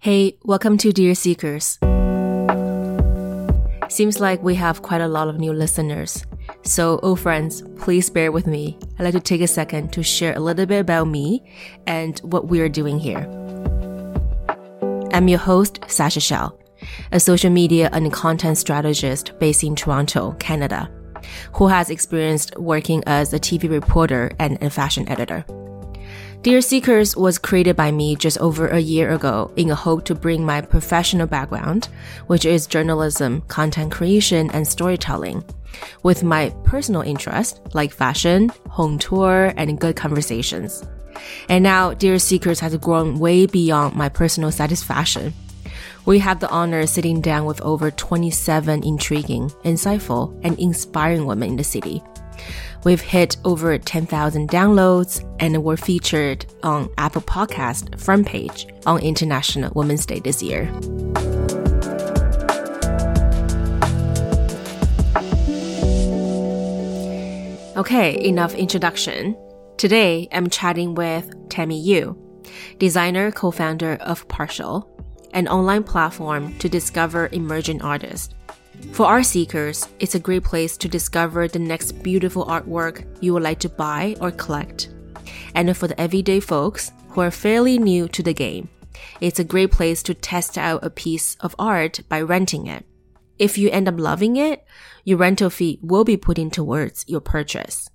Hey, welcome to Dear Seekers. Seems like we have quite a lot of new listeners. So, oh friends, please bear with me. I'd like to take a second to share a little bit about me and what we are doing here. I'm your host, Sasha Shell, a social media and content strategist based in Toronto, Canada, who has experienced working as a TV reporter and a fashion editor. Dear Seekers was created by me just over a year ago in a hope to bring my professional background, which is journalism, content creation, and storytelling, with my personal interest like fashion, home tour, and good conversations. And now Dear Seekers has grown way beyond my personal satisfaction. We have the honor of sitting down with over 27 intriguing, insightful, and inspiring women in the city We've hit over 10,000 downloads and were featured on Apple Podcast front page on International Women's Day this year. Okay, enough introduction. Today, I'm chatting with Tammy Yu, designer co-founder of Partial, an online platform to discover emerging artists. For art seekers, it's a great place to discover the next beautiful artwork you would like to buy or collect. And for the everyday folks who are fairly new to the game, it's a great place to test out a piece of art by renting it. If you end up loving it, your rental fee will be put in towards your purchase.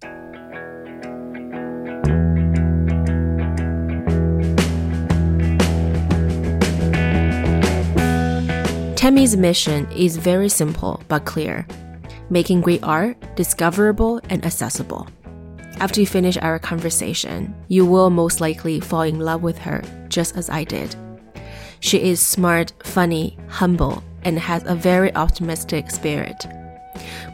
Tammy's mission is very simple but clear making great art discoverable and accessible. After you finish our conversation, you will most likely fall in love with her, just as I did. She is smart, funny, humble, and has a very optimistic spirit.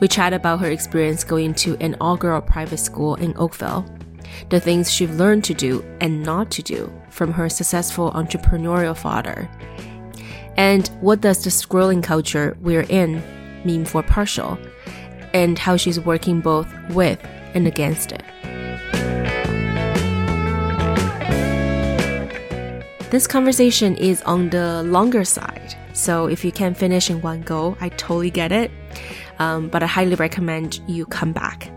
We chat about her experience going to an all girl private school in Oakville, the things she learned to do and not to do from her successful entrepreneurial father, and what does the scrolling culture we're in mean for partial? And how she's working both with and against it. This conversation is on the longer side, so if you can't finish in one go, I totally get it. Um, but I highly recommend you come back.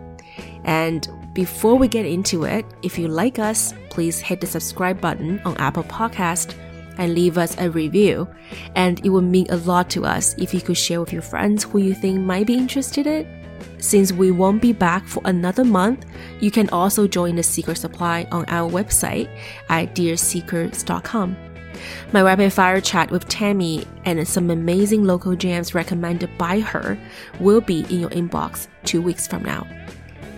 And before we get into it, if you like us, please hit the subscribe button on Apple Podcast and leave us a review. And it would mean a lot to us if you could share with your friends who you think might be interested in. Since we won't be back for another month, you can also join the Seeker Supply on our website at dearseekers.com. My rapid fire chat with Tammy and some amazing local jams recommended by her will be in your inbox two weeks from now.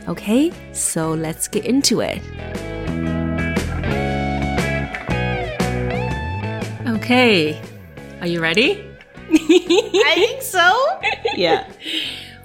Okay, so let's get into it. Okay. Are you ready? I think so. yeah.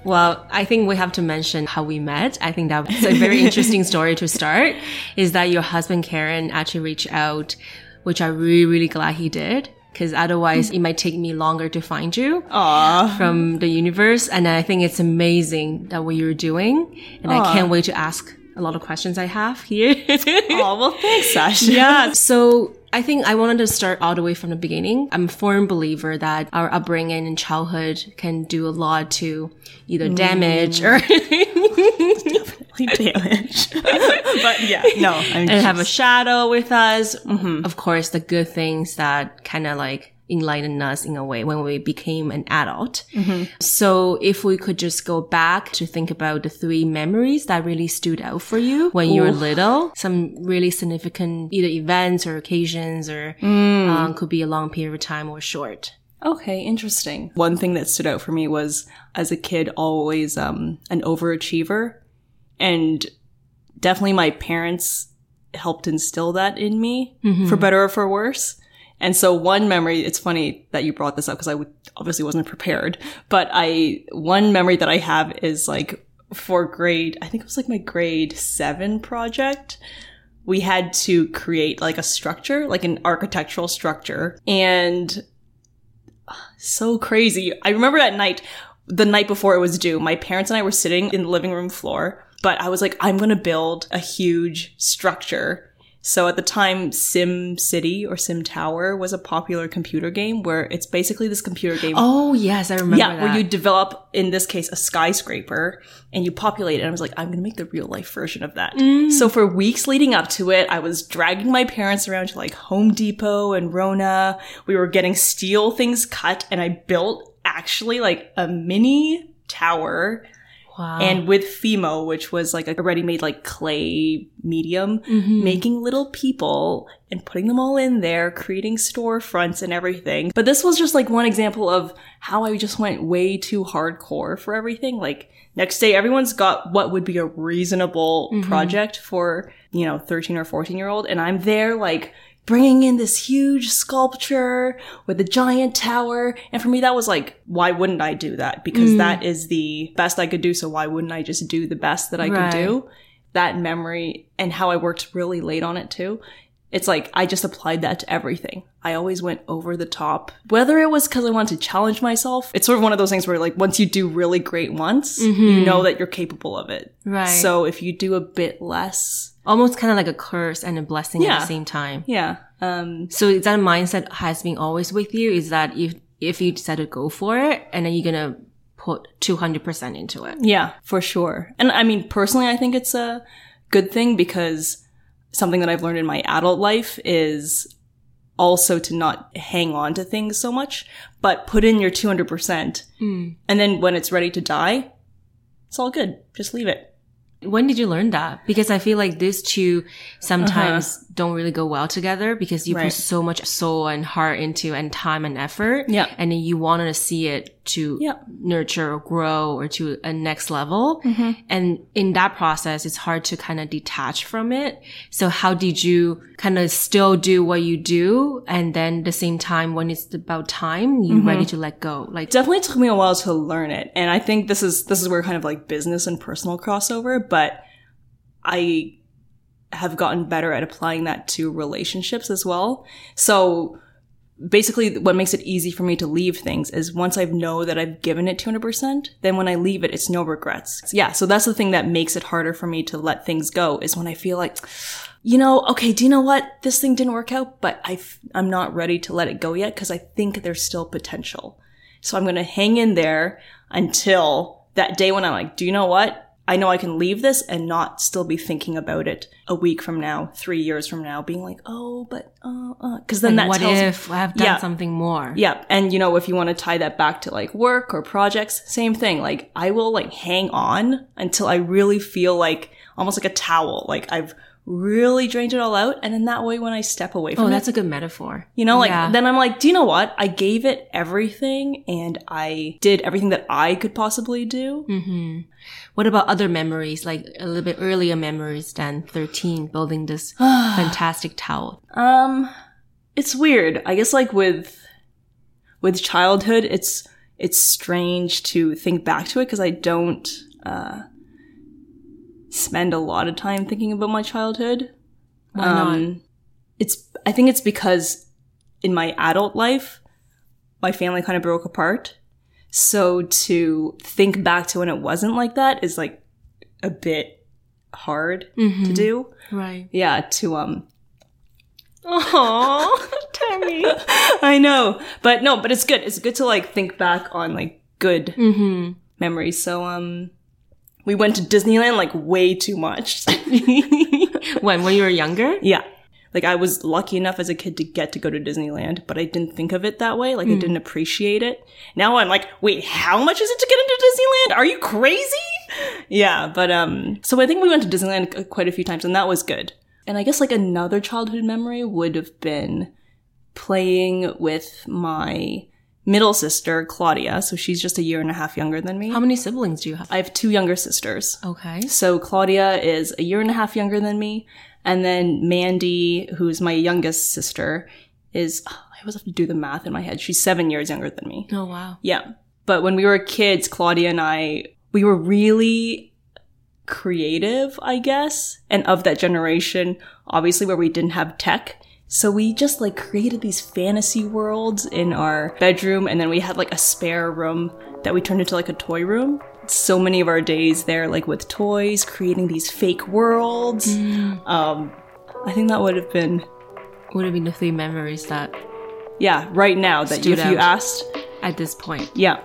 Well, I think we have to mention how we met. I think that's a very interesting story to start is that your husband Kieran actually reached out, which I'm really, really glad he did. Cause otherwise it might take me longer to find you Aww. from the universe. And I think it's amazing that what you're doing. And Aww. I can't wait to ask a lot of questions I have here. oh, well, thanks, Sasha. Yeah. So I think I wanted to start all the way from the beginning. I'm a firm believer that our upbringing and childhood can do a lot to either damage mm. or definitely damage. but yeah, no, I'm and just... have a shadow with us. Mm-hmm. Of course, the good things that kind of like enlightened us in a way when we became an adult. Mm-hmm. So if we could just go back to think about the three memories that really stood out for you when Ooh. you were little, some really significant either events or occasions or mm. um, could be a long period of time or short. Okay, interesting. One thing that stood out for me was as a kid, always um, an overachiever. And definitely my parents helped instill that in me, mm-hmm. for better or for worse. And so one memory, it's funny that you brought this up because I obviously wasn't prepared, but I, one memory that I have is like for grade, I think it was like my grade seven project. We had to create like a structure, like an architectural structure. And so crazy. I remember that night, the night before it was due, my parents and I were sitting in the living room floor, but I was like, I'm going to build a huge structure So at the time, Sim City or Sim Tower was a popular computer game where it's basically this computer game. Oh yes, I remember. yeah, that. where you develop, in this case, a skyscraper and you populate it. And I was like, I'm going to make the real life version of that. Mm. So for weeks leading up to it, I was dragging my parents around to like Home Depot and Rona. We were getting steel things cut and I built actually like a mini tower wow. and with Fimo, which was like a ready-made like clay medium, Mhm. making little people and putting them all in there, creating storefronts and everything. But this was just like one example of how I just went way too hardcore for everything. Like next day, everyone's got what would be a reasonable project for, you know, 13 or 14 year old. And I'm there like, Bringing in this huge sculpture with a giant tower. And for me, that was like, why wouldn't I do that? Because mm. that is the best I could do. So why wouldn't I just do the best that I Right. could do? That memory and how I worked really late on it too. It's like I just applied that to everything. I always went over the top. Whether it was because I wanted to challenge myself, it's sort of one of those things where like once you do really great once, you know that you're capable of it. Right. So if you do a bit less, almost kind of like a curse and a blessing at the same time. yeah. Um So is that mindset has been always with you? Is that if if you decide to go for it and then you're gonna put two hundred percent into it? Yeah, for sure. And I mean, personally, I think it's a good thing because something that I've learned in my adult life is also to not hang on to things so much, but put in your 200%. Mm. And then when it's ready to die, it's all good. Just leave it. When did you learn that? Because I feel like these two sometimes don't really go well together because you. Right. put so much soul and heart into and time and effort. Yeah. And then you wanted to see it to Yeah. nurture or grow or to a next level. Mm-hmm. And in that process, it's hard to kind of detach from it. So how did you kind of still do what you do? And then at the same time, when it's about time, you Mm-hmm. ready to let go? Like, definitely took me a while to learn it. And I think this is, this is where kind of like business and personal crossover, but I have gotten better at applying that to relationships as well. So basically what makes it easy for me to leave things is once I know that I've given it 200%, then when I leave it, it's no regrets. Yeah. So that's the thing that makes it harder for me to let things go is when I feel like, you know, okay, do you know what? This thing didn't work out, but I I'm not ready to let it go yet because I think there's still potential. So I'm going to hang in there until that day when I'm like, do you know what? I know I can leave this and not still be thinking about it a week from now, three years from now, being like, oh, but, uh, uh, cause then like, that what tells if I have done Yeah. something more? yeah. And you know, if you want to tie that back to like work or projects, same thing. Like I will like hang on until I really feel like almost like a towel. Like I've really drained it all out. And then that way when I step away from Oh, it, that's a good metaphor. you know, like Yeah. then I'm like, do you know what? I gave it everything and I did everything that I could possibly do. Mm-hmm. What about other memories, like a little bit earlier memories than 13, building this fantastic towel? Um, it's weird. I guess like with with childhood, it's it's strange to think back to it because I don't uh spend a lot of time thinking about my childhood. Why not? Um, It's I think it's because in my adult life, my family kind of broke apart. So to think back to when it wasn't like that is like a bit hard Mm-hmm. to do. Right. Yeah, to um Oh, Tammy. I know. But no, but it's good. It's good to like think back on like good hmm memories. So um we went to Disneyland like way too much. When when you were younger? yeah. Like I was lucky enough as a kid to get to go to Disneyland, but I didn't think of it that way. Like I didn't appreciate it. Now I'm like, wait, how much is it to get into Disneyland? Are you crazy? Yeah, but um so I think we went to Disneyland quite a few times and that was good. And I guess like another childhood memory would have been playing with my middle sister, Claudia. So she's just a year and a half younger than me. How many siblings do you have? I have two younger sisters. Okay. So Claudia is a year and a half younger than me. And then Mandy, who's my youngest sister, is, oh, I always have to do the math in my head. She's seven years younger than me. Oh wow. Yeah. But when we were kids, Claudia and I, we were really creative, I guess, and of that generation, obviously, where we didn't have tech. So we just like created these fantasy worlds in our bedroom, and then we had like a spare room that we turned into like a toy room. So many of our days there, like with toys, creating these fake worlds. Um, I think that would have been Would have been the three memories that yeah, right now that if you asked, at this point. yeah.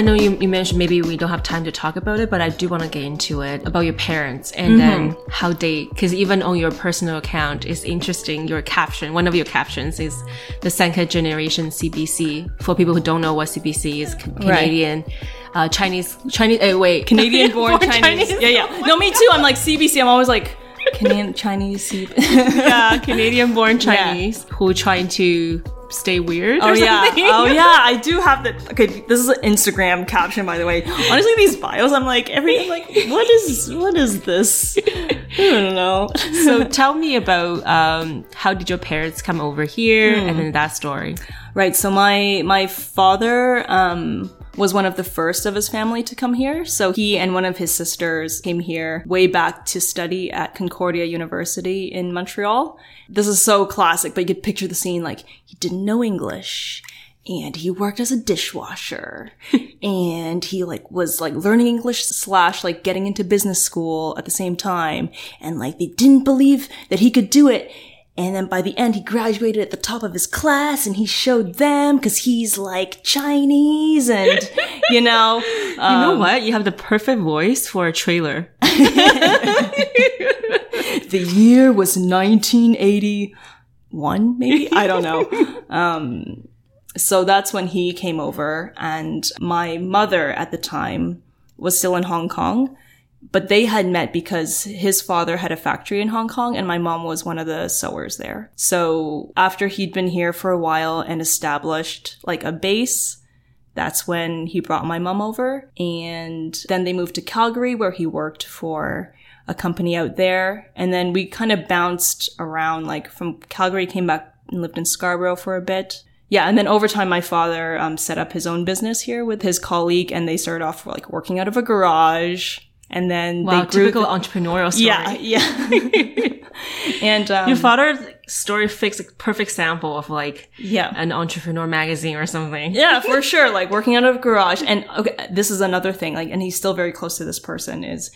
I know you, you mentioned maybe we don't have time to talk about it, but I do want to get into it about your parents and then how they, because even on your personal account, it's interesting. Your caption, one of your captions is the second generation CBC. For people who don't know what CBC is, Canadian, uh, Chinese, Chinese, uh, wait, Canadian born Chinese. Yeah, yeah. No, me too. I'm like CBC. I'm always like Canadian Chinese CBC. yeah, Canadian born Chinese who trying to stay weird. Oh yeah, something. oh yeah. I do have the. Okay, this is an Instagram caption, by the way. Honestly, these bios, I'm like every I'm like, what is what is this? I don't know. so tell me about um, how did your parents come over here and then that story. Right. So my my father um was one of the first of his family to come here. So he and one of his sisters came here way back to study at Concordia University in Montreal. This is so classic, but you could picture the scene like he didn't know English and he worked as a dishwasher and he like was like learning english slash like getting into business school at the same time and like they didn't believe that he could do it and then by the end he graduated at the top of his class and he showed them because he's like chinese and you know You know what? You have the perfect voice for a trailer. the year was 1981 maybe i don't know um so that's when he came over and my mother at the time was still in hong kong but they had met because his father had a factory in hong kong and my mom was one of the sewers there so after he'd been here for a while and established like a base that's when he brought my mom over. And then they moved to Calgary where he worked for a company out there. And then we kind of bounced around, like from Calgary, came back and lived in Scarborough for a bit. Yeah, and then over time, my father um, set up his own business here with his colleague, and they started off like working out of a garage. And then Wow, they grew. typical entrepreneurial story. yeah, yeah. and um, Your father's story fits a perfect sample of like yeah, an entrepreneur magazine or something. Yeah, for sure. Like working out of a garage. And okay, this is another thing. Like, and he's still very close to this person is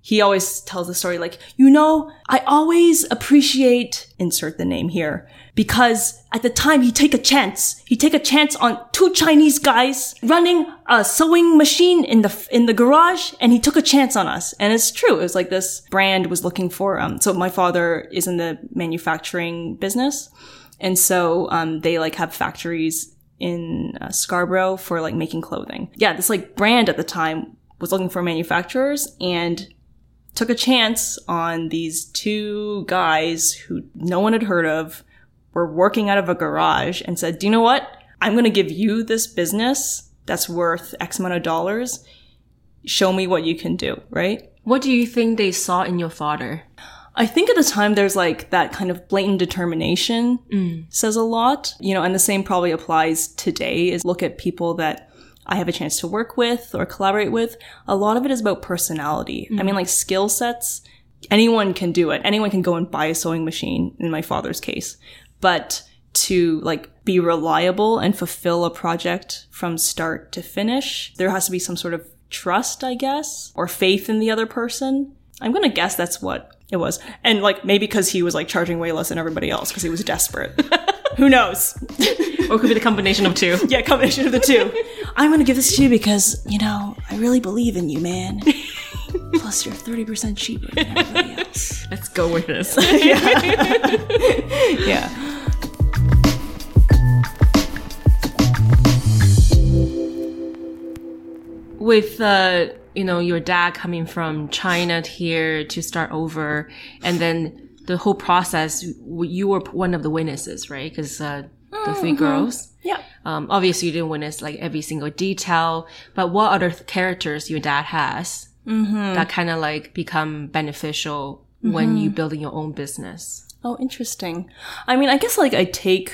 he always tells the story like, you know, I always appreciate, insert the name here, because at the time he'd take a chance. He'd take a chance on two Chinese guys running a sewing machine in the, in the garage and he took a chance on us. And it's true. It was like this brand was looking for, um, so my father is in the manufacturing business. And so, um, they like have factories in uh, Scarborough for like making clothing. Yeah, this like brand at the time was looking for manufacturers and took a chance on these two guys who no one had heard of, were working out of a garage and said, Do you know what? I'm going to give you this business that's worth X amount of dollars. Show me what you can do, right? What do you think they saw in your father? I think at the time there's like that kind of blatant determination mm. says a lot, you know, and the same probably applies today is look at people that I have a chance to work with or collaborate with. A lot of it is about personality. I mean, like skill sets, anyone can do it. Anyone can go and buy a sewing machine in my father's case, but to like be reliable and fulfill a project from start to finish, there has to be some sort of trust, I guess, or faith in the other person. I'm gonna guess that's what it was. And like maybe because he was like charging way less than everybody else because he was desperate. Who knows? Or it could be the combination of two. Yeah, combination of the two. I'm gonna give this to you because, you know, I really believe in you, man. Plus you're 30% cheaper than everybody else. Let's go with this. Yeah. with uh you know your dad coming from China here to start over and then the whole process, you were one of the witnesses right? Because uh, the three girls. Yeah. um obviously you didn't witness like every single detail but what other characters your dad has that kind of like become beneficial when you building your own business? Oh, interesting. I mean, I guess like I take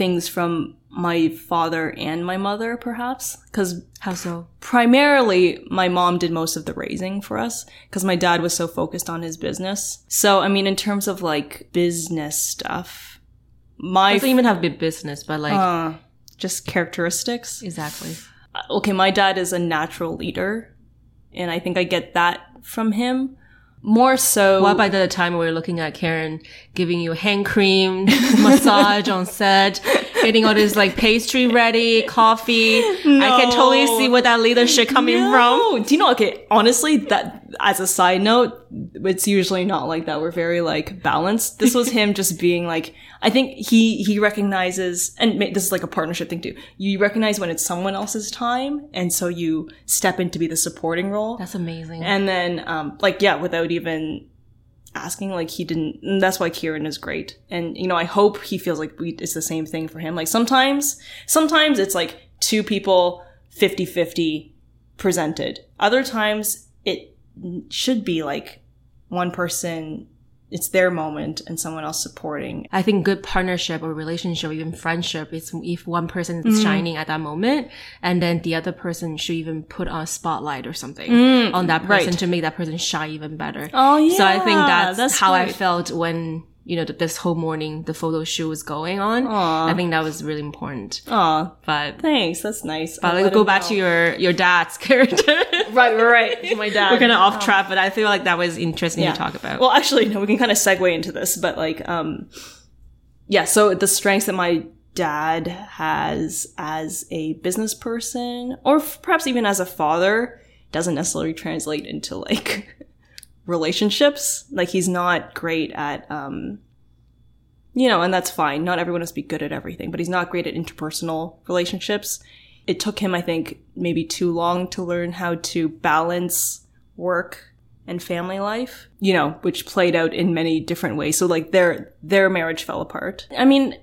things from my father and my mother, perhaps, because how so primarily my mom did most of the raising for us because my dad was so focused on his business. So, I mean, in terms of like business stuff, my doesn't even have big business but like uh, just characteristics. Exactly. Uh, Okay, my dad is a natural leader, and I think I get that from him. More so, What about the time we were looking at Kieran giving you hand cream, massage on set, getting all this like pastry ready, coffee? I can totally see where that leadership coming from. Do you know? Okay, honestly, that as a side note, it's usually not like that. We're very like balanced. This was him just being like. I think he he recognizes, and this is like a partnership thing too. You recognize when it's someone else's time, and so you step in to be the supporting role. That's amazing. And then, um, like, yeah, without even asking, like, he didn't, that's why Kieran is great. And, you know, I hope he feels like we, it's the same thing for him. Like, sometimes, sometimes it's like two people 50 50 presented. Other times it should be like one person, it's their moment and someone else supporting. I think good partnership or relationship, even friendship, is if one person is mm. shining at that moment, and then the other person should even put on a spotlight or something mm, on that person right. to make that person shine even better. Oh, yeah. So I think that's, that's how I felt when you know th- this whole morning the photo shoot was going on. I think that was really important. Aw, But thanks. That's nice. but let's go back to your your dad's character. Right, right. My dad. We're kind of off track, but I feel like that was interesting to talk about. Well, actually, no, we can kind of segue into this, but like, um, yeah, so the strengths that my dad has as a business person, or f- perhaps even as a father, doesn't necessarily translate into like relationships. Like, he's not great at, um, you know, and that's fine. Not everyone has to be good at everything, but he's not great at interpersonal relationships. It took him, I think, maybe too long to learn how to balance work and family life, you know, which played out in many different ways. So like their their marriage fell apart. I mean,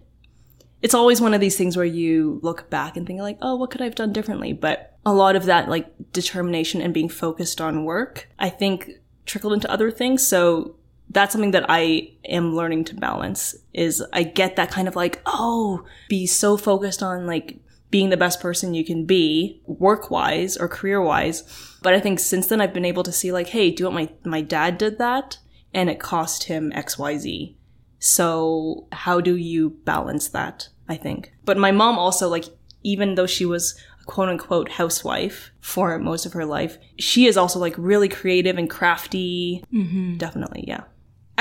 it's always one of these things where you look back and think like, "Oh, what could I have done differently?" But a lot of that like determination and being focused on work, I think trickled into other things. So that's something that I am learning to balance is I get that kind of like, "Oh, be so focused on like being the best person you can be work wise or career wise. But I think since then I've been able to see like, hey, do you know what my, my dad did that and it cost him XYZ. So how do you balance that? I think. But my mom also like, even though she was quote unquote housewife for most of her life, she is also like really creative and crafty. Mm-hmm. Definitely. Yeah.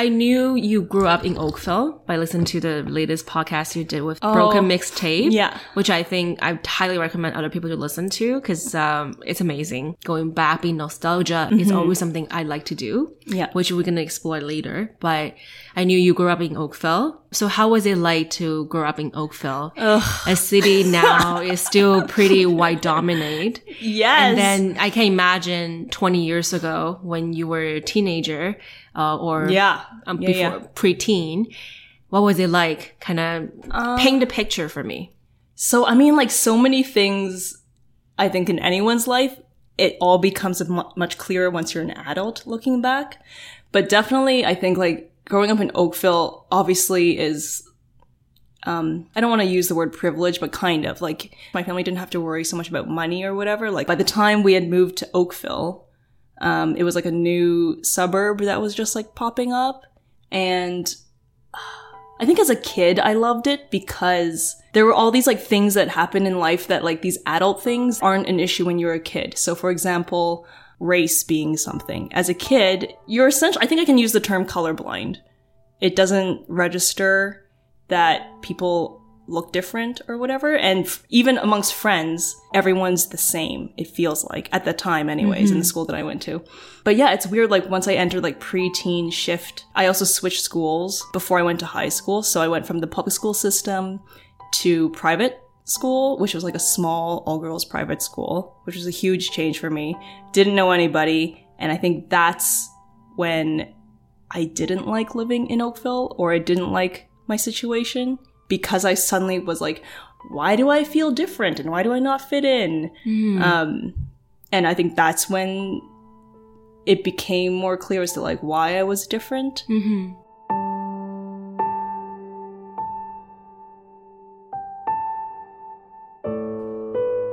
I knew you grew up in Oakville by listening to the latest podcast you did with Broken Mixtape. Oh, yeah. Which I think I highly recommend other people to listen to because um, it's amazing. Going back, being nostalgia is always something I like to do. Mm-hmm. Yeah. Which we're going to explore later. But I knew you grew up in Oakville. So how was it like to grow up in Oakville? A city now is still pretty white dominated. Yes. And then I can imagine 20 years ago when you were a teenager uh, or yeah. um, Yeah, before yeah. preteen. What was it like? Kind of Uh, paint the picture for me. So, I mean, like so many things, I think in anyone's life, it all becomes much clearer once you're an adult looking back. But definitely, I think like growing up in Oakville obviously is, um, I don't want to use the word privilege, but kind of like my family didn't have to worry so much about money or whatever. Like by the time we had moved to Oakville, um, it was like a new suburb that was just like popping up. And I think as a kid, I loved it because there were all these like things that happen in life that like these adult things aren't an issue when you're a kid. So for example, race being something. As a kid, you're essentially, I think I can use the term colorblind. It doesn't register that people look different or whatever. And f- even amongst friends, everyone's the same, it feels like, at the time, anyways, in the mm-hmm. school that I went to. But yeah, it's weird. Like, once I entered like preteen shift, I also switched schools before I went to high school. So I went from the public school system to private school, which was like a small all girls private school, which was a huge change for me. Didn't know anybody. And I think that's when I didn't like living in Oakville or I didn't like my situation because I suddenly was like, why do I feel different and why do I not fit in? Um, and I think that's when it became more clear as to like why I was different. Mm-hmm.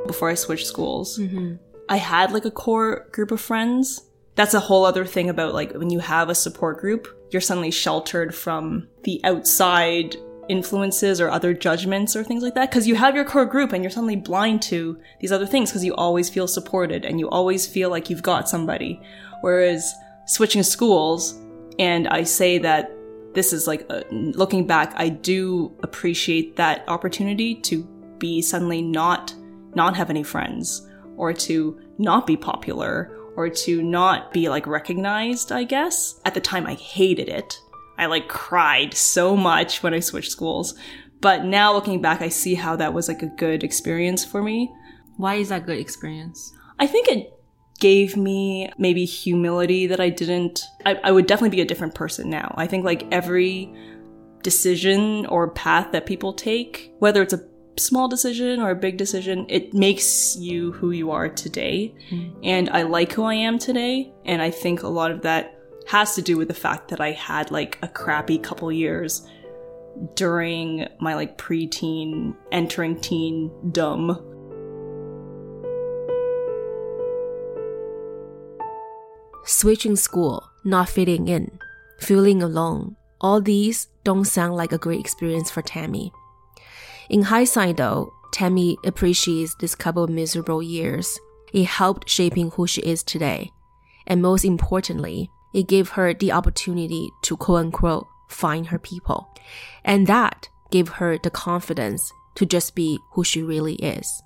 before I switched schools. Mm-hmm. I had like a core group of friends. That's a whole other thing about like when you have a support group, you're suddenly sheltered from the outside influences or other judgments or things like that because you have your core group and you're suddenly blind to these other things because you always feel supported and you always feel like you've got somebody. Whereas switching schools and i say that this is like uh, looking back i do appreciate that opportunity to be suddenly not not have any friends or to not be popular or to not be like recognized i guess. At the time i hated it I like cried so much when I switched schools. But now looking back, I see how that was like a good experience for me. Why is that good experience? I think it gave me maybe humility that I didn't, I, I would definitely be a different person now. I think like every decision or path that people take, whether it's a small decision or a big decision, it makes you who you are today. Mm. And I like who I am today. And I think a lot of that has to do with the fact that I had like a crappy couple years during my like preteen, entering teen dumb. Switching school, not fitting in, feeling alone, all these don't sound like a great experience for Tammy. In hindsight, though, Tammy appreciates this couple of miserable years. It helped shaping who she is today. And most importantly, it gave her the opportunity to quote unquote find her people. And that gave her the confidence to just be who she really is.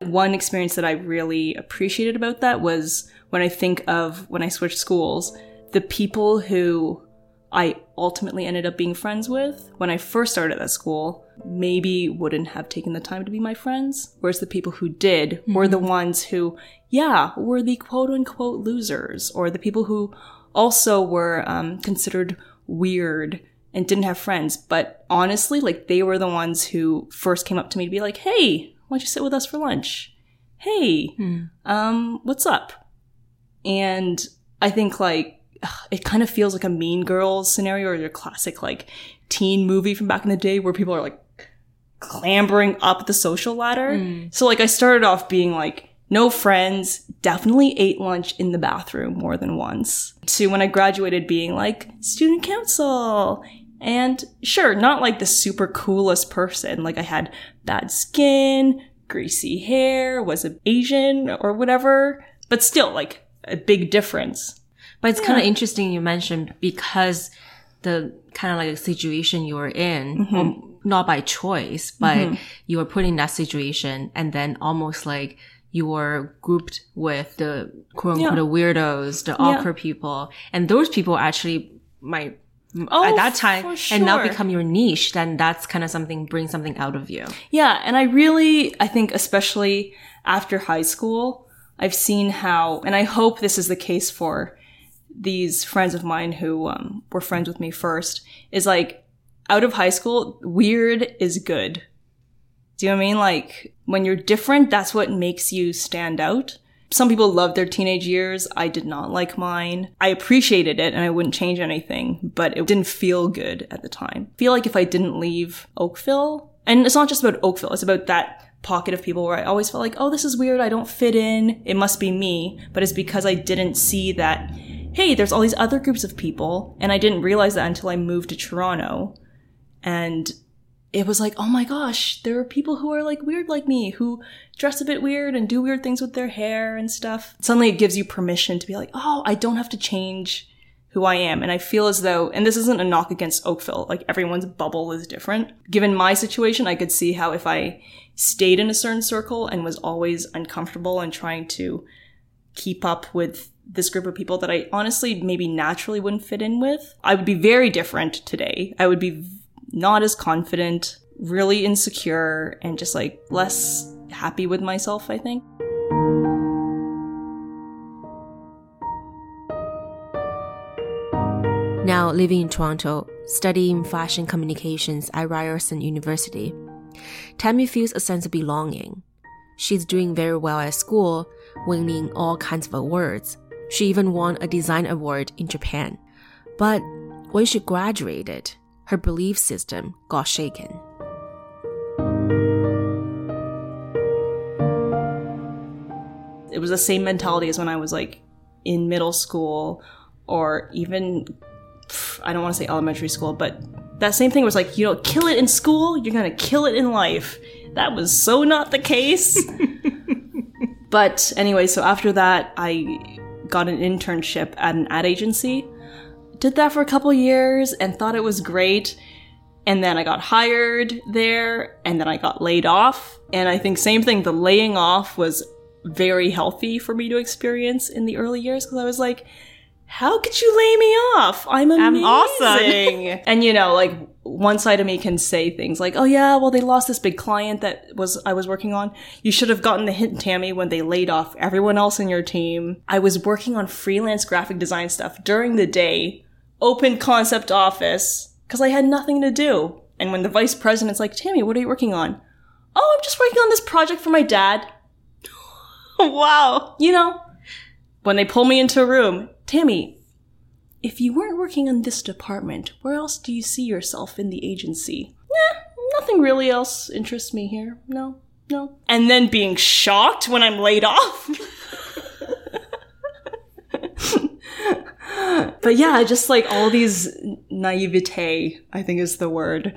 One experience that I really appreciated about that was when I think of when I switched schools, the people who I ultimately ended up being friends with when I first started at school maybe wouldn't have taken the time to be my friends. Whereas the people who did mm-hmm. were the ones who, yeah, were the quote unquote losers or the people who also were um, considered weird and didn't have friends. But honestly, like they were the ones who first came up to me to be like, "Hey, why don't you sit with us for lunch? Hey, hmm. um, what's up?" And I think like it kind of feels like a Mean Girls scenario or your classic like teen movie from back in the day where people are like clambering up the social ladder. Mm. So like I started off being like no friends, definitely ate lunch in the bathroom more than once. To when I graduated being like student council. And sure, not like the super coolest person. Like I had bad skin, greasy hair, was Asian or whatever, but still like a big difference. But it's yeah. kind of interesting you mentioned because the kind of like situation you were in, mm-hmm. well, not by choice, but mm-hmm. you were put in that situation and then almost like you were grouped with the quote unquote yeah. weirdos, the awkward yeah. people, and those people actually might oh, at that time sure. and now become your niche. Then that's kind of something bring something out of you. Yeah, and I really I think especially after high school, I've seen how, and I hope this is the case for these friends of mine who um, were friends with me first, is like out of high school, weird is good. Do you know what I mean? Like when you're different, that's what makes you stand out. Some people love their teenage years. I did not like mine. I appreciated it and I wouldn't change anything, but it didn't feel good at the time. I feel like if I didn't leave Oakville, and it's not just about Oakville, it's about that pocket of people where I always felt like, oh, this is weird. I don't fit in. It must be me. But it's because I didn't see that, hey, there's all these other groups of people. And I didn't realize that until I moved to Toronto. And it was like, oh my gosh, there are people who are like weird like me, who dress a bit weird and do weird things with their hair and stuff. Suddenly it gives you permission to be like, oh, I don't have to change who I am. And I feel as though, and this isn't a knock against Oakville, like everyone's bubble is different. Given my situation, I could see how if I stayed in a certain circle and was always uncomfortable and trying to keep up with this group of people that I honestly maybe naturally wouldn't fit in with, I would be very different today. I would be not as confident, really insecure, and just like less happy with myself, I think. Now living in Toronto, studying fashion communications at Ryerson University, Tammy feels a sense of belonging. She's doing very well at school, winning all kinds of awards. She even won a design award in Japan. But when she graduated, her belief system got shaken. It was the same mentality as when I was like in middle school or even, I don't want to say elementary school, but that same thing was like, you know, kill it in school, you're gonna kill it in life. That was so not the case. but anyway, so after that, I got an internship at an ad agency. Did that for a couple years and thought it was great. And then I got hired there and then I got laid off. And I think same thing, the laying off was very healthy for me to experience in the early years because I was like, how could you lay me off? I'm amazing. I'm awesome. and you know, like one side of me can say things like, "Oh yeah, well they lost this big client that was I was working on. You should have gotten the hint, Tammy, when they laid off everyone else in your team. I was working on freelance graphic design stuff during the day, open concept office because I had nothing to do. And when the vice president's like, "Tammy, what are you working on?" "Oh, I'm just working on this project for my dad." wow. You know, when they pull me into a room, Tammy, if you weren't working on this department, where else do you see yourself in the agency? Eh, nothing really else interests me here. No, no. And then being shocked when I'm laid off. But yeah, just like all these naivete, I think is the word.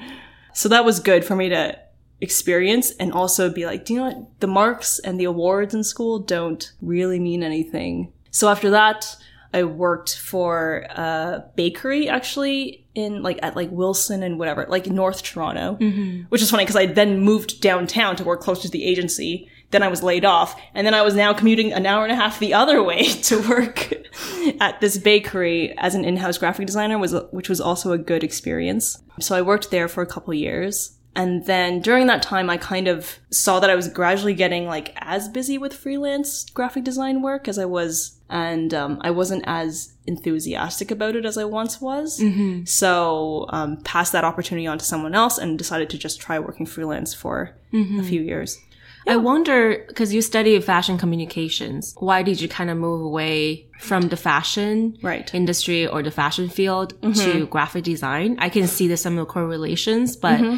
So that was good for me to experience and also be like, do you know what? The marks and the awards in school don't really mean anything. So after that, I worked for a bakery actually in like at like Wilson and whatever, like North Toronto, mm-hmm. which is funny because I then moved downtown to work close to the agency. Then I was laid off, and then I was now commuting an hour and a half the other way to work at this bakery as an in-house graphic designer, was which was also a good experience. So I worked there for a couple years. And then during that time, I kind of saw that I was gradually getting like as busy with freelance graphic design work as I was, and um, I wasn't as enthusiastic about it as I once was. So um, passed that opportunity on to someone else and decided to just try working freelance for a few years. I wonder, because you study fashion communications, why did you kind of move away from the fashion Right. Mm-hmm. industry or the fashion field to graphic design? I can see there's some correlations, but Mm-hmm.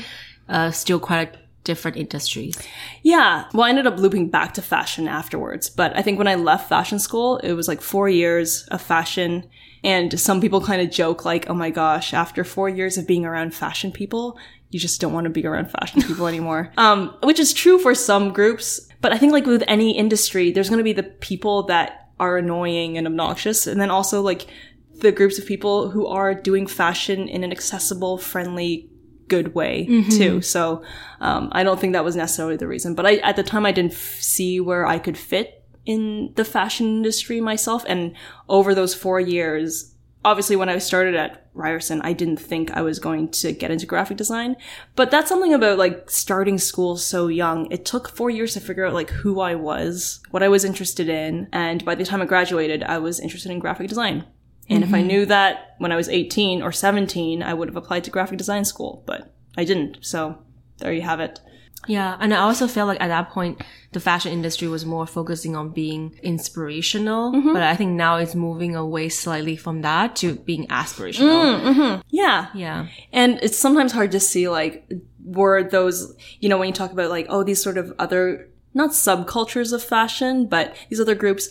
uh, still quite different industries. Yeah. Well, I ended up looping back to fashion afterwards. But I think when I left fashion school, it was like four years of fashion. And some people kind of joke like, oh my gosh, after four years of being around fashion people, you just don't want to be around fashion people anymore. Um, which is true for some groups. But I think like with any industry, there's going to be the people that are annoying and obnoxious. And then also like the groups of people who are doing fashion in an accessible, friendly, good way too. So um, I don't think that was necessarily the reason. But I, at the time, I didn't f- see where I could fit in the fashion industry myself. And over those four years, obviously, when I started at Ryerson, I didn't think I was going to get into graphic design. But that's something about like starting school so young. It took four years to figure out like who I was, what I was interested in, and by the time I graduated, I was interested in graphic design. And if I mm-hmm. knew that when I was 18 or 17, I would have applied to graphic design school, but I didn't. So there you have it. Yeah, and I also feel like at that point the fashion industry was more focusing on being inspirational, Mm-hmm. but I think now it's moving away slightly from that to being aspirational. Mm. Yeah. Yeah. And it's sometimes hard to see like were those, you know, when you talk about like, oh, these sort of other not subcultures of fashion, but these other groups,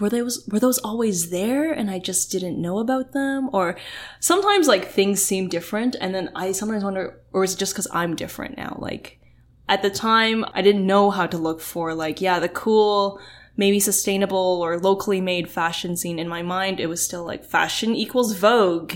were those were those always there and I just didn't know about them? Or sometimes like things seem different and then I sometimes wonder, or is it just because I'm different now? Like at the time I didn't know how to look for like, yeah, the cool maybe sustainable or locally made fashion scene. In my mind it was still like fashion equals vogue.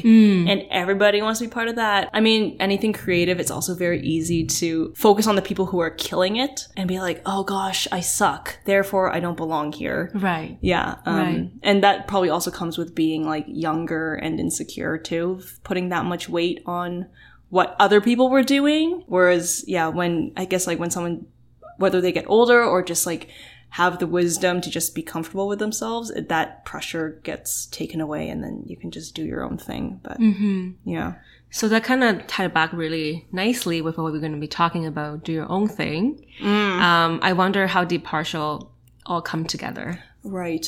And everybody wants to be part of that. I mean anything creative it's also very easy to focus on the people who are killing it and be like oh gosh i suck. Therefore i don't belong here. Right. yeah um, Right. and that probably also comes with being like younger and insecure too putting that much weight on what other people were doing whereas yeah when i guess like when someone whether they get older or just like have the wisdom to just be comfortable with themselves that pressure gets taken away and then you can just do your own thing but yeah So that kind of tied back really nicely with what we're going to be talking about. Do your own thing. Mm. Um, I wonder how Deep Partial all come together. right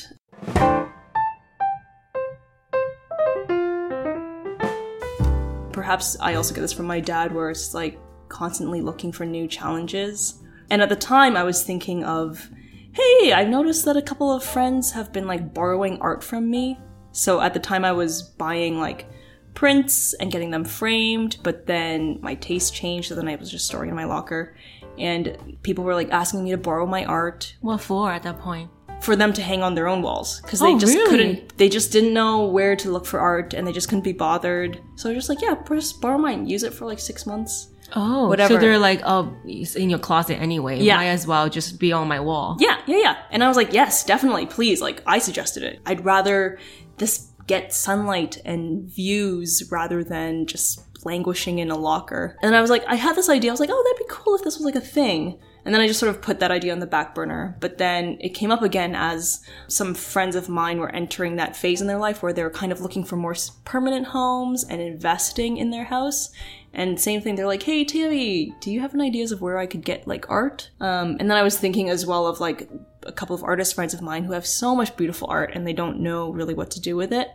perhaps I also get this from my dad, where it's like constantly looking for new challenges. And at the time, I was thinking of, hey, I've noticed that a couple of friends have been like borrowing art from me. So at the time, I was buying like prints and getting them framed, but then my taste changed, so then I was just storing in my locker. And people were like asking me to borrow my art What for at that point? For them to hang on their own walls because they Oh, just really? couldn't they just didn't know where to look for art and they just couldn't be bothered so i was just like yeah just borrow mine use it for like six months Oh, Whatever. So they're like, oh, it's in your closet anyway. Yeah. Might as well just be on my wall. yeah yeah yeah and i was like yes definitely please like i suggested it i'd rather this get sunlight and views rather than just languishing in a locker and i was like i had this idea i was like oh that'd be cool if this was like a thing and then I just sort of put that idea on the back burner. But then it came up again as some friends of mine were entering that phase in their life where they were kind of looking for more permanent homes and investing in their house. And same thing, they're like, hey, Tammy, do you have any ideas of where I could get like art? Um, and then I was thinking as well of like a couple of artist friends of mine who have so much beautiful art and they don't know really what to do with it.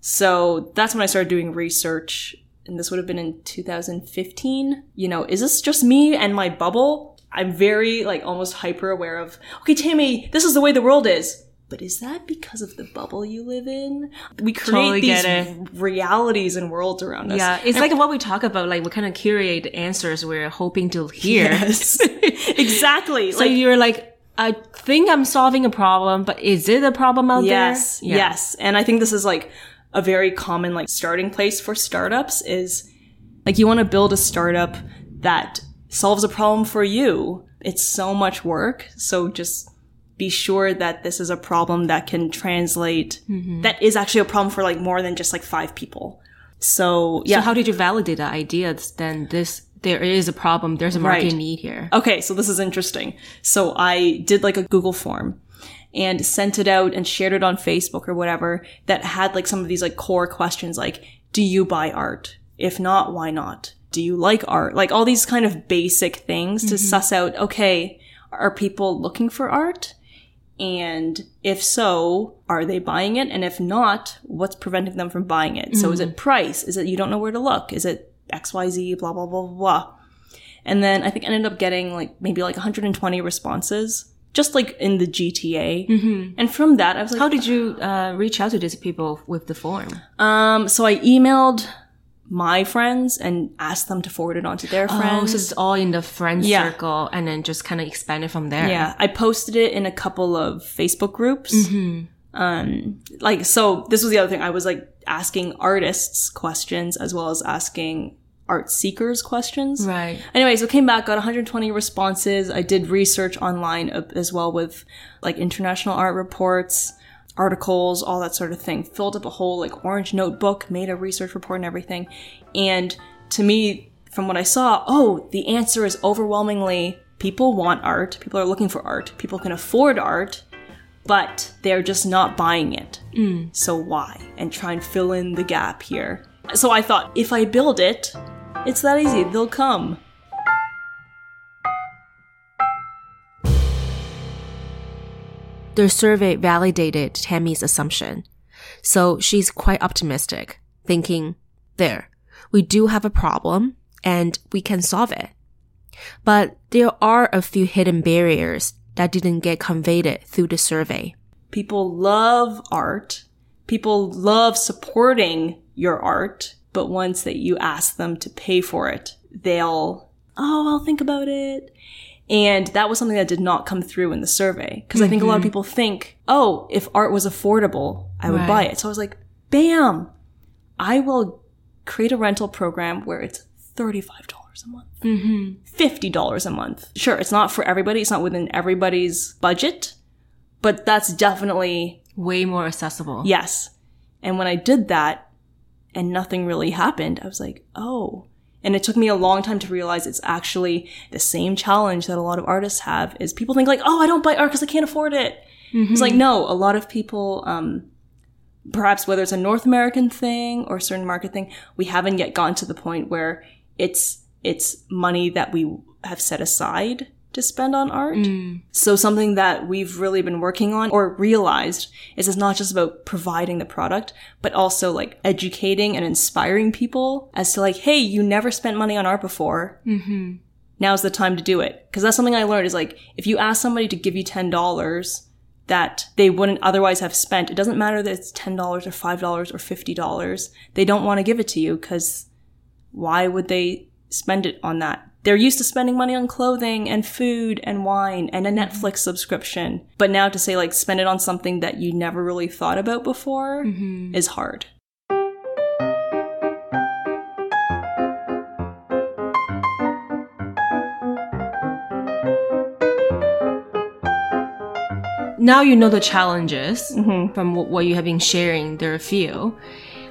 So that's when I started doing research. And this would have been in 2015. You know, is this just me and my bubble? I'm very, like, almost hyper aware of, okay, Tammy, this is the way the world is. But is that because of the bubble you live in? We create Totally these realities and worlds around us. Yeah, it's like what we talk about. Like we kind of curate answers we're hoping to hear. Yes. exactly. So you're like, I think I'm solving a problem, but is it a problem out Yes, there? Yeah. yes. And I think this is like a very common like starting place for startups is like you want to build a startup that solves a problem for you. It's so much work. So just be sure that this is a problem that can translate mm-hmm. that is actually a problem for like more than just like five people. So yeah. So how did you validate the idea? Then this there is a problem. There's a market Right. need here. Okay, so this is interesting. So I did like a Google form and sent it out and shared it on Facebook or whatever that had like some of these like core questions like, do you buy art? If not, why not? Do you like art? Like all these kind of basic things to suss out, okay, are people looking for art? And if so, are they buying it? And if not, what's preventing them from buying it? So is it price? Is it you don't know where to look? Is it XYZ, blah, blah, blah, blah, blah. And then I think I ended up getting like maybe like 120 responses, just like in the GTA. Mm-hmm. And from that, I was like, How did you uh, reach out to these people with the form? um, so I emailed my friends and ask them to forward it on to their Oh, friends. so it's all in the friend Yeah. circle, and then just kind of expand it from there. Yeah, I posted it in a couple of Facebook groups. Um, like so, this was the other thing. I was like asking artists questions as well as asking art seekers questions. Right. Anyway, so came back, got 120 responses. I did research online uh, as well with like international art reports, articles, all that sort of thing. Filled up a whole like orange notebook, made a research report and everything. And to me, from what I saw, oh, the answer is overwhelmingly people want art, people are looking for art, people can afford art, but they're just not buying it. Mm. So why? And try and fill in the gap here. So I thought, if I build it, it's that easy. They'll come. Their survey validated Tammy's assumption. So she's quite optimistic, thinking, there, we do have a problem and we can solve it. But there are a few hidden barriers that didn't get conveyed through the survey. People love art. People love supporting your art. But once that you ask them to pay for it, they'll, oh, I'll think about it. And that was something that did not come through in the survey. Cause I think a lot of mm-hmm. people think, oh, if art was affordable, I would Right. buy it. So I was like, bam, I will create a rental program where it's $35 a month. Mm-hmm. $50 a month. Sure, it's not for everybody. It's not within everybody's budget, but that's definitely Way more accessible. yes. And when I did that and nothing really happened, I was like, oh. And it took me a long time to realize it's actually the same challenge that a lot of artists have is people think like, oh, I don't buy art because I can't afford it. It's like, no, a lot of people, um, perhaps whether it's a North American thing or a certain market thing, we haven't yet gotten to the point where it's, it's money that we have set aside to spend on art. So something that we've really been working on or realized is it's not just about providing the product, but also like educating and inspiring people as to like, hey, you never spent money on art before. Mm-hmm. Now's the time to do it. Cause that's something I learned is like, if you ask somebody to give you $10 that they wouldn't otherwise have spent. It doesn't matter that it's $10 or $5 or $50. They don't want to give it to you because why would they spend it on that? They're used to spending money on clothing and food and wine and a mm-hmm. Netflix subscription. But now to say like spend it on something that you never really thought about before mm-hmm. is hard. now you know the challenges mm-hmm. from what you have been sharing. There are a few.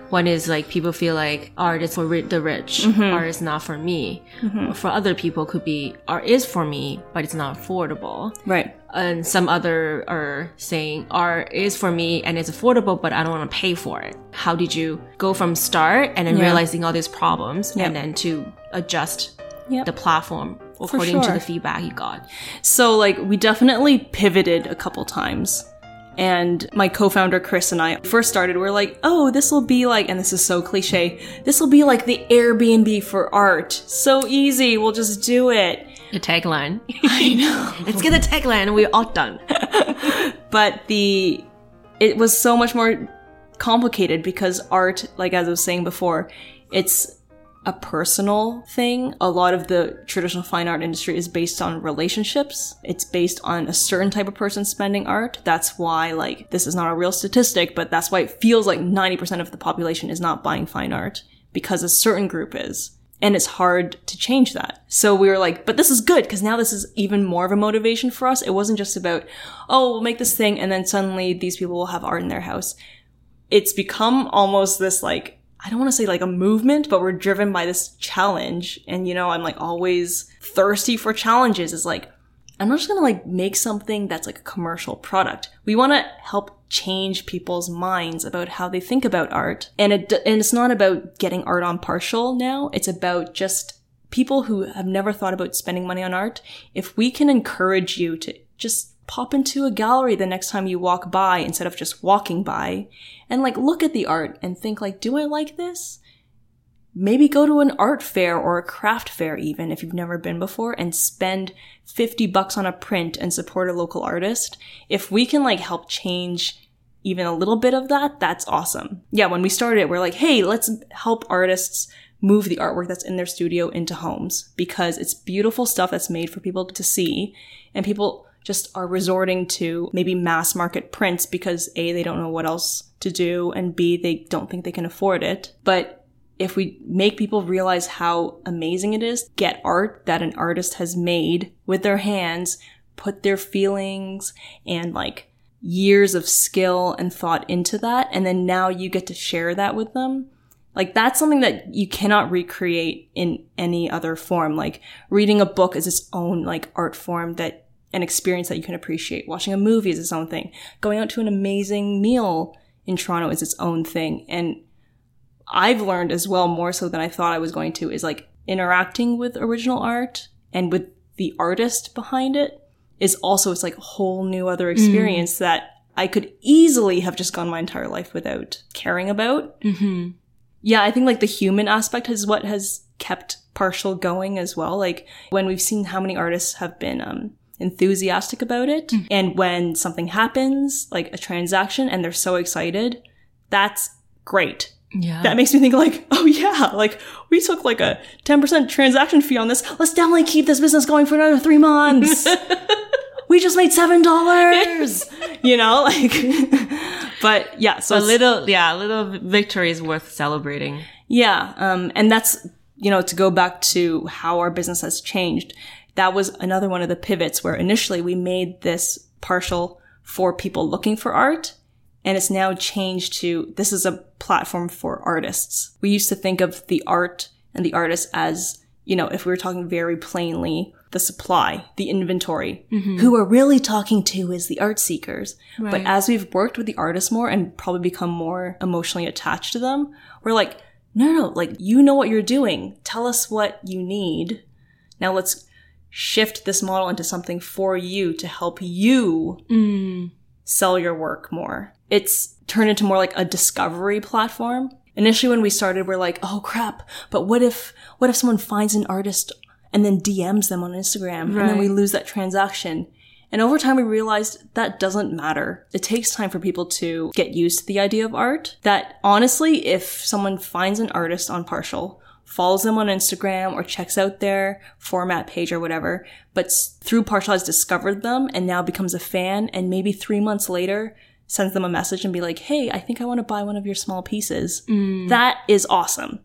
One is like people feel like art is for ri- the rich, mm-hmm. art is not for me. Mm-hmm. For other people, could be art is for me, but it's not affordable. Right. And some other are saying art is for me and it's affordable, but I don't want to pay for it. How did you go from start and then Yeah. realizing all these problems Yep. and then to adjust Yep. the platform according to the feedback you got? So like we definitely pivoted a couple times. And my co-founder Chris and I first started, we're like, oh, this will be like, and this is so cliche, this will be like the Airbnb for art. So easy, we'll just do it. The tagline. I know. Let's get the tagline and we're all done. But the, it was so much more complicated because art, like as I was saying before, it's a personal thing. A lot of the traditional fine art industry is based on relationships. It's based on a certain type of person spending art. That's why, like, this is not a real statistic, but that's why it feels like 90% of the population is not buying fine art because a certain group is. And it's hard to change that. So we were like, but this is good because now this is even more of a motivation for us. It wasn't just about, oh, we'll make this thing and then suddenly these people will have art in their house. It's become almost this like, I don't want to say like a movement, but we're driven by this challenge. And you know, I'm like always thirsty for challenges. It's like, I'm not just gonna like make something that's like a commercial product. We want to help change people's minds about how they think about art. And it, and it's not about getting art on partial now. It's about just people who have never thought about spending money on art. If we can encourage you to just pop into a gallery the next time you walk by instead of just walking by and like look at the art and think like, do I like this? maybe go to an art fair or a craft fair even if you've never been before and spend 50 bucks on a print and support a local artist. If we can like help change even a little bit of that, that's awesome. Yeah, when we started it, we're like, hey, let's help artists move the artwork that's in their studio into homes because it's beautiful stuff that's made for people to see and people just are resorting to maybe mass market prints because A, they don't know what else to do and B, they don't think they can afford it. But if we make people realize how amazing it is, get art that an artist has made with their hands, put their feelings and like years of skill and thought into that, and then now you get to share that with them. Like that's something that you cannot recreate in any other form. Like reading a book is its own like art form that an experience that you can appreciate. Watching a movie is its own thing. Going out to an amazing meal in Toronto is its own thing. And I've learned as well, more so than I thought I was going to, is like interacting with original art and with the artist behind it is also, it's like a whole new other experience that I could easily have just gone my entire life without caring about. Mm-hmm. Yeah, I think like the human aspect is what has kept partial going as well. Like when we've seen how many artists have been, um, enthusiastic about it. And when something happens, like a transaction, and they're so excited, that's great Yeah. that makes me think like, oh yeah, like we took like a 10% transaction fee on this. Let's definitely keep this business going for another three months. we just made seven dollars. you know, like but yeah, so a little, yeah, a little victory is worth celebrating. yeah, um, and that's you know to go back to how our business has changed. That was another one of the pivots where initially we made this partial for people looking for art, and it's now changed to this is a platform for artists. We used to think of the art and the artist as you know if we were talking very plainly the supply, the inventory. Mm-hmm. Who we're really talking to is the art seekers. But as we've worked with the artists more and probably become more emotionally attached to them, we're like, no, no, like you know what you're doing. Tell us what you need. Now let's shift this model into something for you to help you Mm. sell your work more. It's turned into more like a discovery platform. Initially when we started, we're like, oh crap, but what if, what if someone finds an artist and then DMs them on Instagram and then we lose that transaction? And over time, we realized that doesn't matter. It takes time for people to get used to the idea of art. That honestly, if someone finds an artist on Partial, follows them on Instagram or checks out their format page or whatever, but through Partial has discovered them and now becomes a fan and maybe three months later sends them a message and be like, Hey, I think I want to buy one of your small pieces. Mm. That is awesome.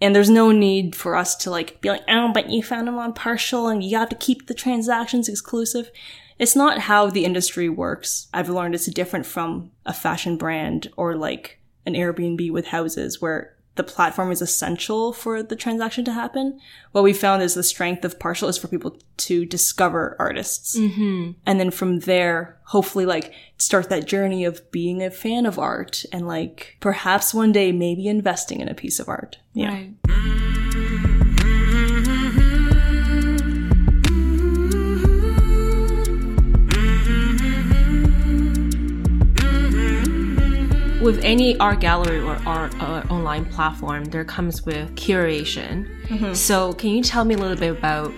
And there's no need for us to like be like, oh, but you found them on partial and you have to keep the transactions exclusive. It's not how the industry works. I've learned it's different from a fashion brand or like an Airbnb with houses where the platform is essential for the transaction to happen. What we found is the strength of partial is for people to discover artists. Mm-hmm. And then from there, hopefully like start that journey of being a fan of art and like perhaps one day maybe investing in a piece of art. Yeah. Right. With any art gallery or art uh, online platform, there comes with curation. Mm-hmm. So, can you tell me a little bit about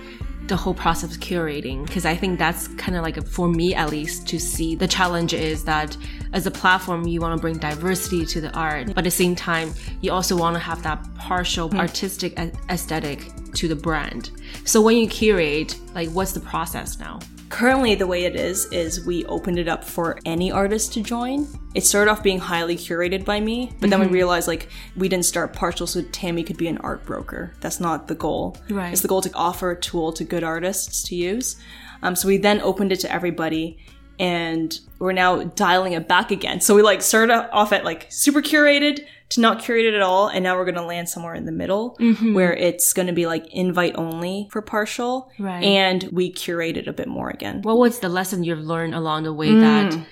the whole process of curating? Because I think that's kind of like, a, for me at least, to see the challenge is that as a platform, you want to bring diversity to the art, but at the same time, you also want to have that partial mm-hmm. artistic aesthetic to the brand. So, when you curate, like, what's the process now? Currently, the way it is, is we opened it up for any artist to join. It started off being highly curated by me, but mm-hmm. then we mm-hmm. realized like we didn't start partial so Tammy could be an art broker. That's not the goal. Right. It's the goal to offer a tool to good artists to use. Um, so we then opened it to everybody and we're now dialing it back again. So we like started off at like super curated to not curated at all. And now we're going to land somewhere in the middle mm-hmm. where it's going to be like invite only for partial. Right. And we curate it a bit more again. What was the lesson you've learned along the way mm. that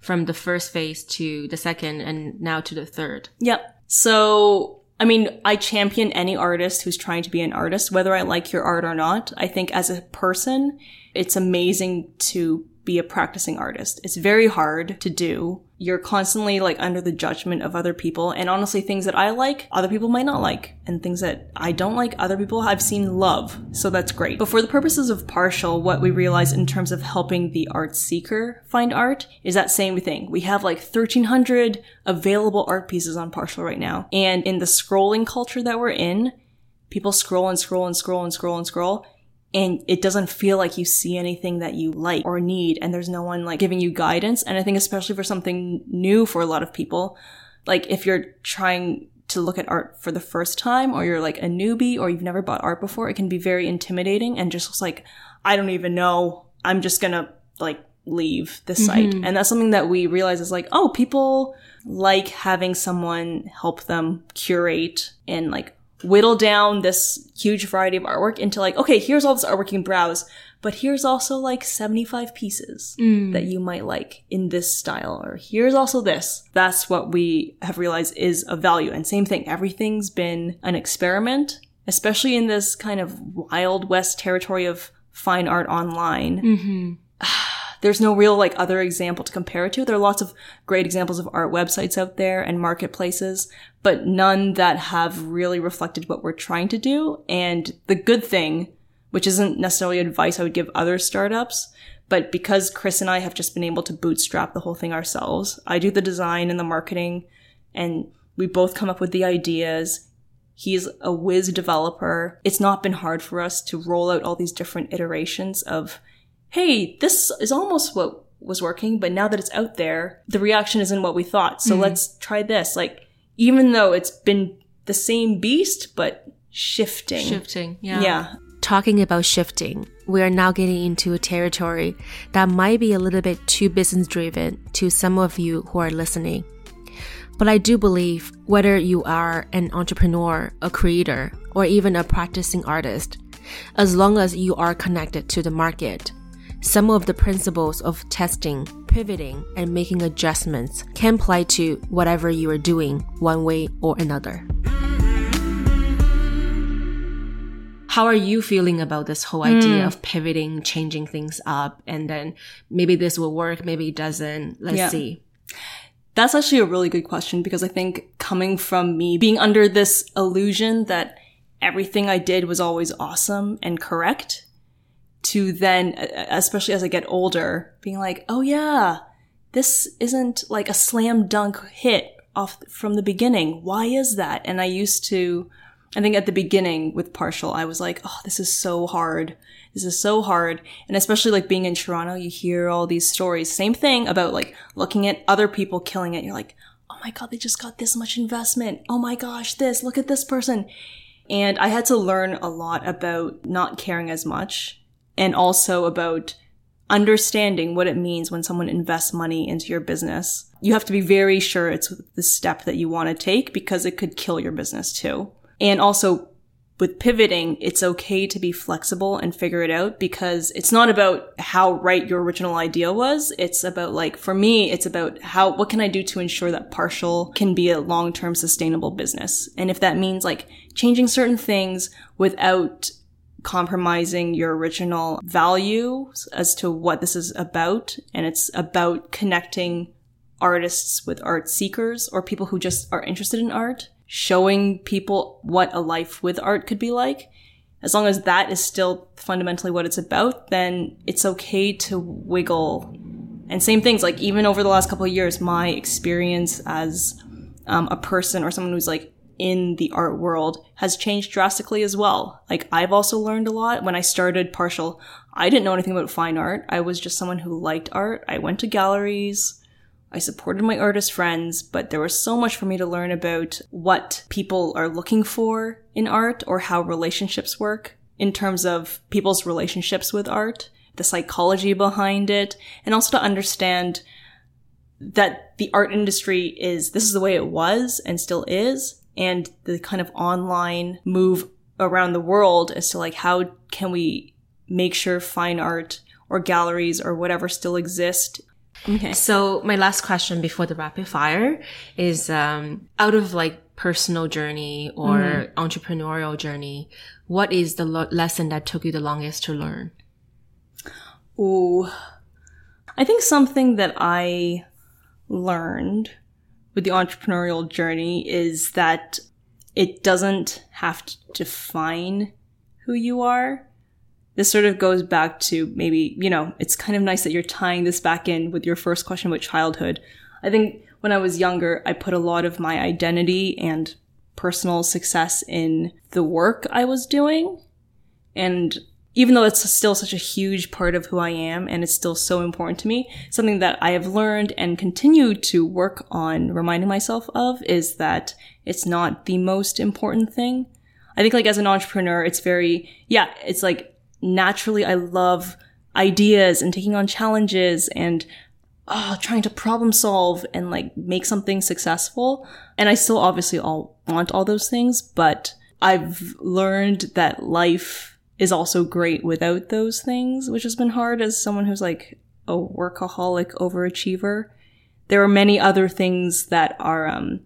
from the first phase to the second and now to the third? Yep. So I mean, I champion any artist who's trying to be an artist, whether I like your art or not. I think as a person, it's amazing to be a practicing artist. It's very hard to do. You're constantly like under the judgment of other people. And honestly, things that I like, other people might not like. And things that I don't like, other people have seen love. So that's great. But for the purposes of partial, what we realize in terms of helping the art seeker find art is that same thing. We have like 1300 available art pieces on partial right now. And in the scrolling culture that we're in, people scroll and scroll and scroll and scroll and scroll and it doesn't feel like you see anything that you like or need and there's no one like giving you guidance. And i think especially for something new for a lot of people like if you're trying to look at art for the first time or you're like a newbie or you've never bought art before it can be very intimidating and just like i don't even know. I'm just gonna like leave the site. Mm-hmm. and that's something that we realize is like oh people like having someone help them curate and like whittle down this huge variety of artwork into like, okay, here's all this artwork you can browse, but here's also like 75 pieces mm. that you might like in this style, or here's also this. That's what we have realized is of value. And same thing, everything's been an experiment, especially in this kind of wild west territory of fine art online. Mm-hmm. there's no real like other example to compare it to. There are lots of great examples of art websites out there and marketplaces, but none that have really reflected what we're trying to do. And the good thing, which isn't necessarily advice I would give other startups, but because Chris and I have just been able to bootstrap the whole thing ourselves, I do the design and the marketing and we both come up with the ideas. He's a whiz developer. It's not been hard for us to roll out all these different iterations of hey, this is almost what was working, but now that it's out there, the reaction isn't what we thought. So mm-hmm. let's try this. Like, even though it's been the same beast, but shifting. Shifting, yeah. Yeah. Talking about shifting, we are now getting into a territory that might be a little bit too business driven to some of you who are listening. But I do believe whether you are an entrepreneur, a creator, or even a practicing artist, as long as you are connected to the market, some of the principles of testing, pivoting, and making adjustments can apply to whatever you are doing one way or another. How are you feeling about this whole idea mm. of pivoting, changing things up, and then maybe this will work, maybe it doesn't? Let's yeah. see. That's actually a really good question because I think coming from me being under this illusion that everything I did was always awesome and correct to then, especially as I get older, being like, oh yeah, this isn't like a slam dunk hit off from the beginning. Why is that? And I used to, I think at the beginning with partial, I was like, oh, this is so hard. This is so hard. And especially like being in Toronto, you hear all these stories. Same thing about like looking at other people killing it. You're like, oh my God, they just got this much investment. Oh my gosh, this, look at this person. And I had to learn a lot about not caring as much and also about understanding what it means when someone invests money into your business. You have to be very sure it's the step that you want to take because it could kill your business too. And also with pivoting, it's okay to be flexible and figure it out because it's not about how right your original idea was. It's about like, for me, it's about how, what can I do to ensure that partial can be a long-term sustainable business? And if that means like changing certain things without compromising your original value as to what this is about. And it's about connecting artists with art seekers or people who just are interested in art, showing people what a life with art could be like. As long as that is still fundamentally what it's about, then it's okay to wiggle. And same things, like even over the last couple of years, my experience as um, a person or someone who's like in the art world has changed drastically as well. Like I've also learned a lot. When I started partial, I didn't know anything about fine art. I was just someone who liked art. I went to galleries. I supported my artist friends, but there was so much for me to learn about what people are looking for in art or how relationships work in terms of people's relationships with art, the psychology behind it, and also to understand that the art industry is this is the way it was and still is and the kind of online move around the world as to like how can we make sure fine art or galleries or whatever still exist? Okay. So my last question before the rapid fire is um, out of like personal journey or mm. entrepreneurial journey what is the lo- lesson that took you the longest to learn? Oh i think something that i learned with the entrepreneurial journey is that it doesn't have to define who you are. This sort of goes back to maybe, you know, it's kind of nice that you're tying this back in with your first question about childhood. I think when I was younger, I put a lot of my identity and personal success in the work I was doing. And even though it's still such a huge part of who I am and it's still so important to me, something that I have learned and continue to work on reminding myself of is that it's not the most important thing. I think like as an entrepreneur, it's very, yeah, it's like naturally I love ideas and taking on challenges and oh, trying to problem solve and like make something successful. And I still obviously all want all those things, but I've learned that life is also great without those things, which has been hard as someone who's like a workaholic overachiever. There are many other things that are, um,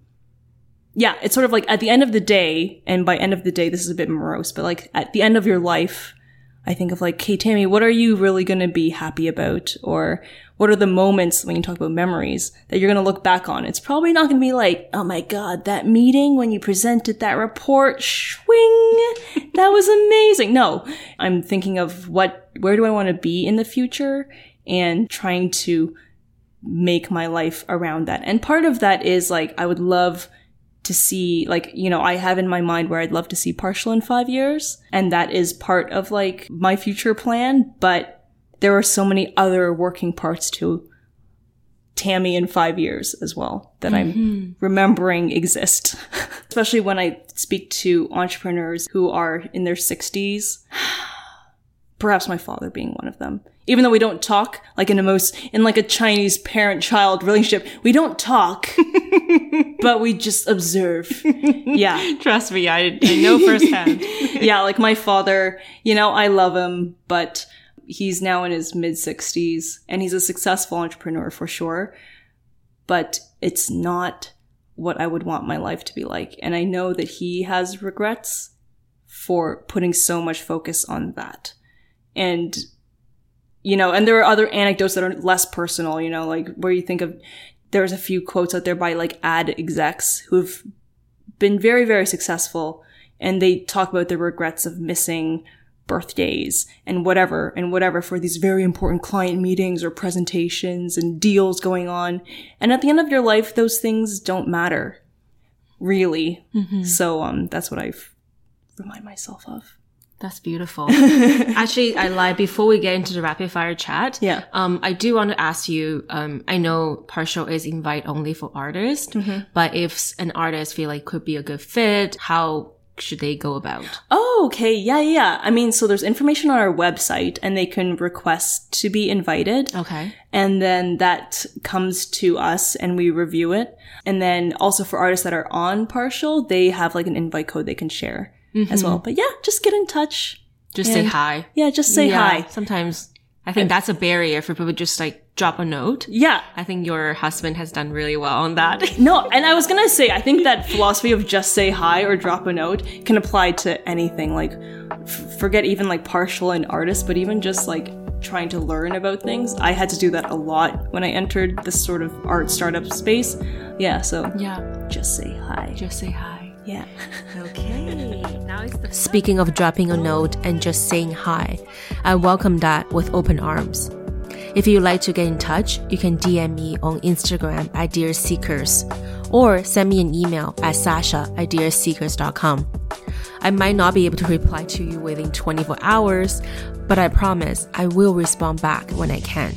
yeah, it's sort of like at the end of the day, and by end of the day, this is a bit morose, but like at the end of your life, I think of like, okay, Tammy, what are you really going to be happy about? Or what are the moments when you talk about memories that you're going to look back on? It's probably not going to be like, oh my God, that meeting when you presented that report, swing, that was amazing. No, I'm thinking of what, where do I want to be in the future and trying to make my life around that. And part of that is like, I would love to see like you know i have in my mind where i'd love to see partial in five years and that is part of like my future plan but there are so many other working parts to tammy in five years as well that mm-hmm. i'm remembering exist especially when i speak to entrepreneurs who are in their 60s perhaps my father being one of them. Even though we don't talk like in a most in like a chinese parent child relationship we don't talk but we just observe. Yeah. Trust me i, I know firsthand. Yeah like my father you know i love him but he's now in his mid 60s and he's a successful entrepreneur for sure but it's not what i would want my life to be like and i know that he has regrets for putting so much focus on that and you know, and there are other anecdotes that are less personal, you know, like where you think of there's a few quotes out there by like ad execs who've been very, very successful and they talk about the regrets of missing birthdays and whatever and whatever for these very important client meetings or presentations and deals going on. And at the end of your life, those things don't matter really. So, um, that's what I remind myself of. That's beautiful. Actually, I lied. Before we get into the rapid fire chat, Yeah. um, I do want to ask you. Um, I know partial is invite only for artists, Mm-hmm. but if an artist feel like could be a good fit, how should they go about? Oh, okay. Yeah, yeah, yeah. I mean, so there's information on our website and they can request to be invited. Okay. And then that comes to us and we review it. And then also for artists that are on partial, they have like an invite code they can share as well. Mm-hmm. But yeah, just get in touch. Just say hi. Yeah, just say Yeah, hi. Sometimes I think that's a barrier for people to just like drop a note. Yeah. I think your husband has done really well on that. No, and I was gonna say, I think that philosophy of just say hi or drop a note can apply to anything. Like, f- forget even like partial and artist, but even just like trying to learn about things. I had to do that a lot when I entered this sort of art startup space. Yeah, so yeah. just say hi. Just say hi. Yeah. Okay. Now it's the Speaking of dropping a note and just saying hi, I welcome that with open arms. If you'd like to get in touch, you can DM me on Instagram at Dear Seekers or send me an email at sasha at dearseekers.com. I might not be able to reply to you within 24 hours, but I promise I will respond back when I can.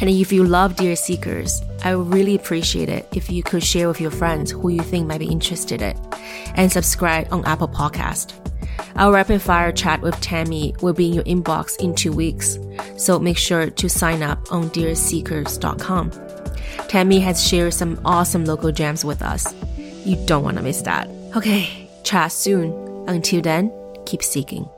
And if you love Dear Seekers, I would really appreciate it if you could share with your friends who you think might be interested in it and subscribe on Apple Podcast. Our rapid fire chat with Tammy will be in your inbox in two weeks, so make sure to sign up on dearseekers.com. Tammy has shared some awesome local gems with us. You don't want to miss that. Okay, chat soon. Until then, keep seeking.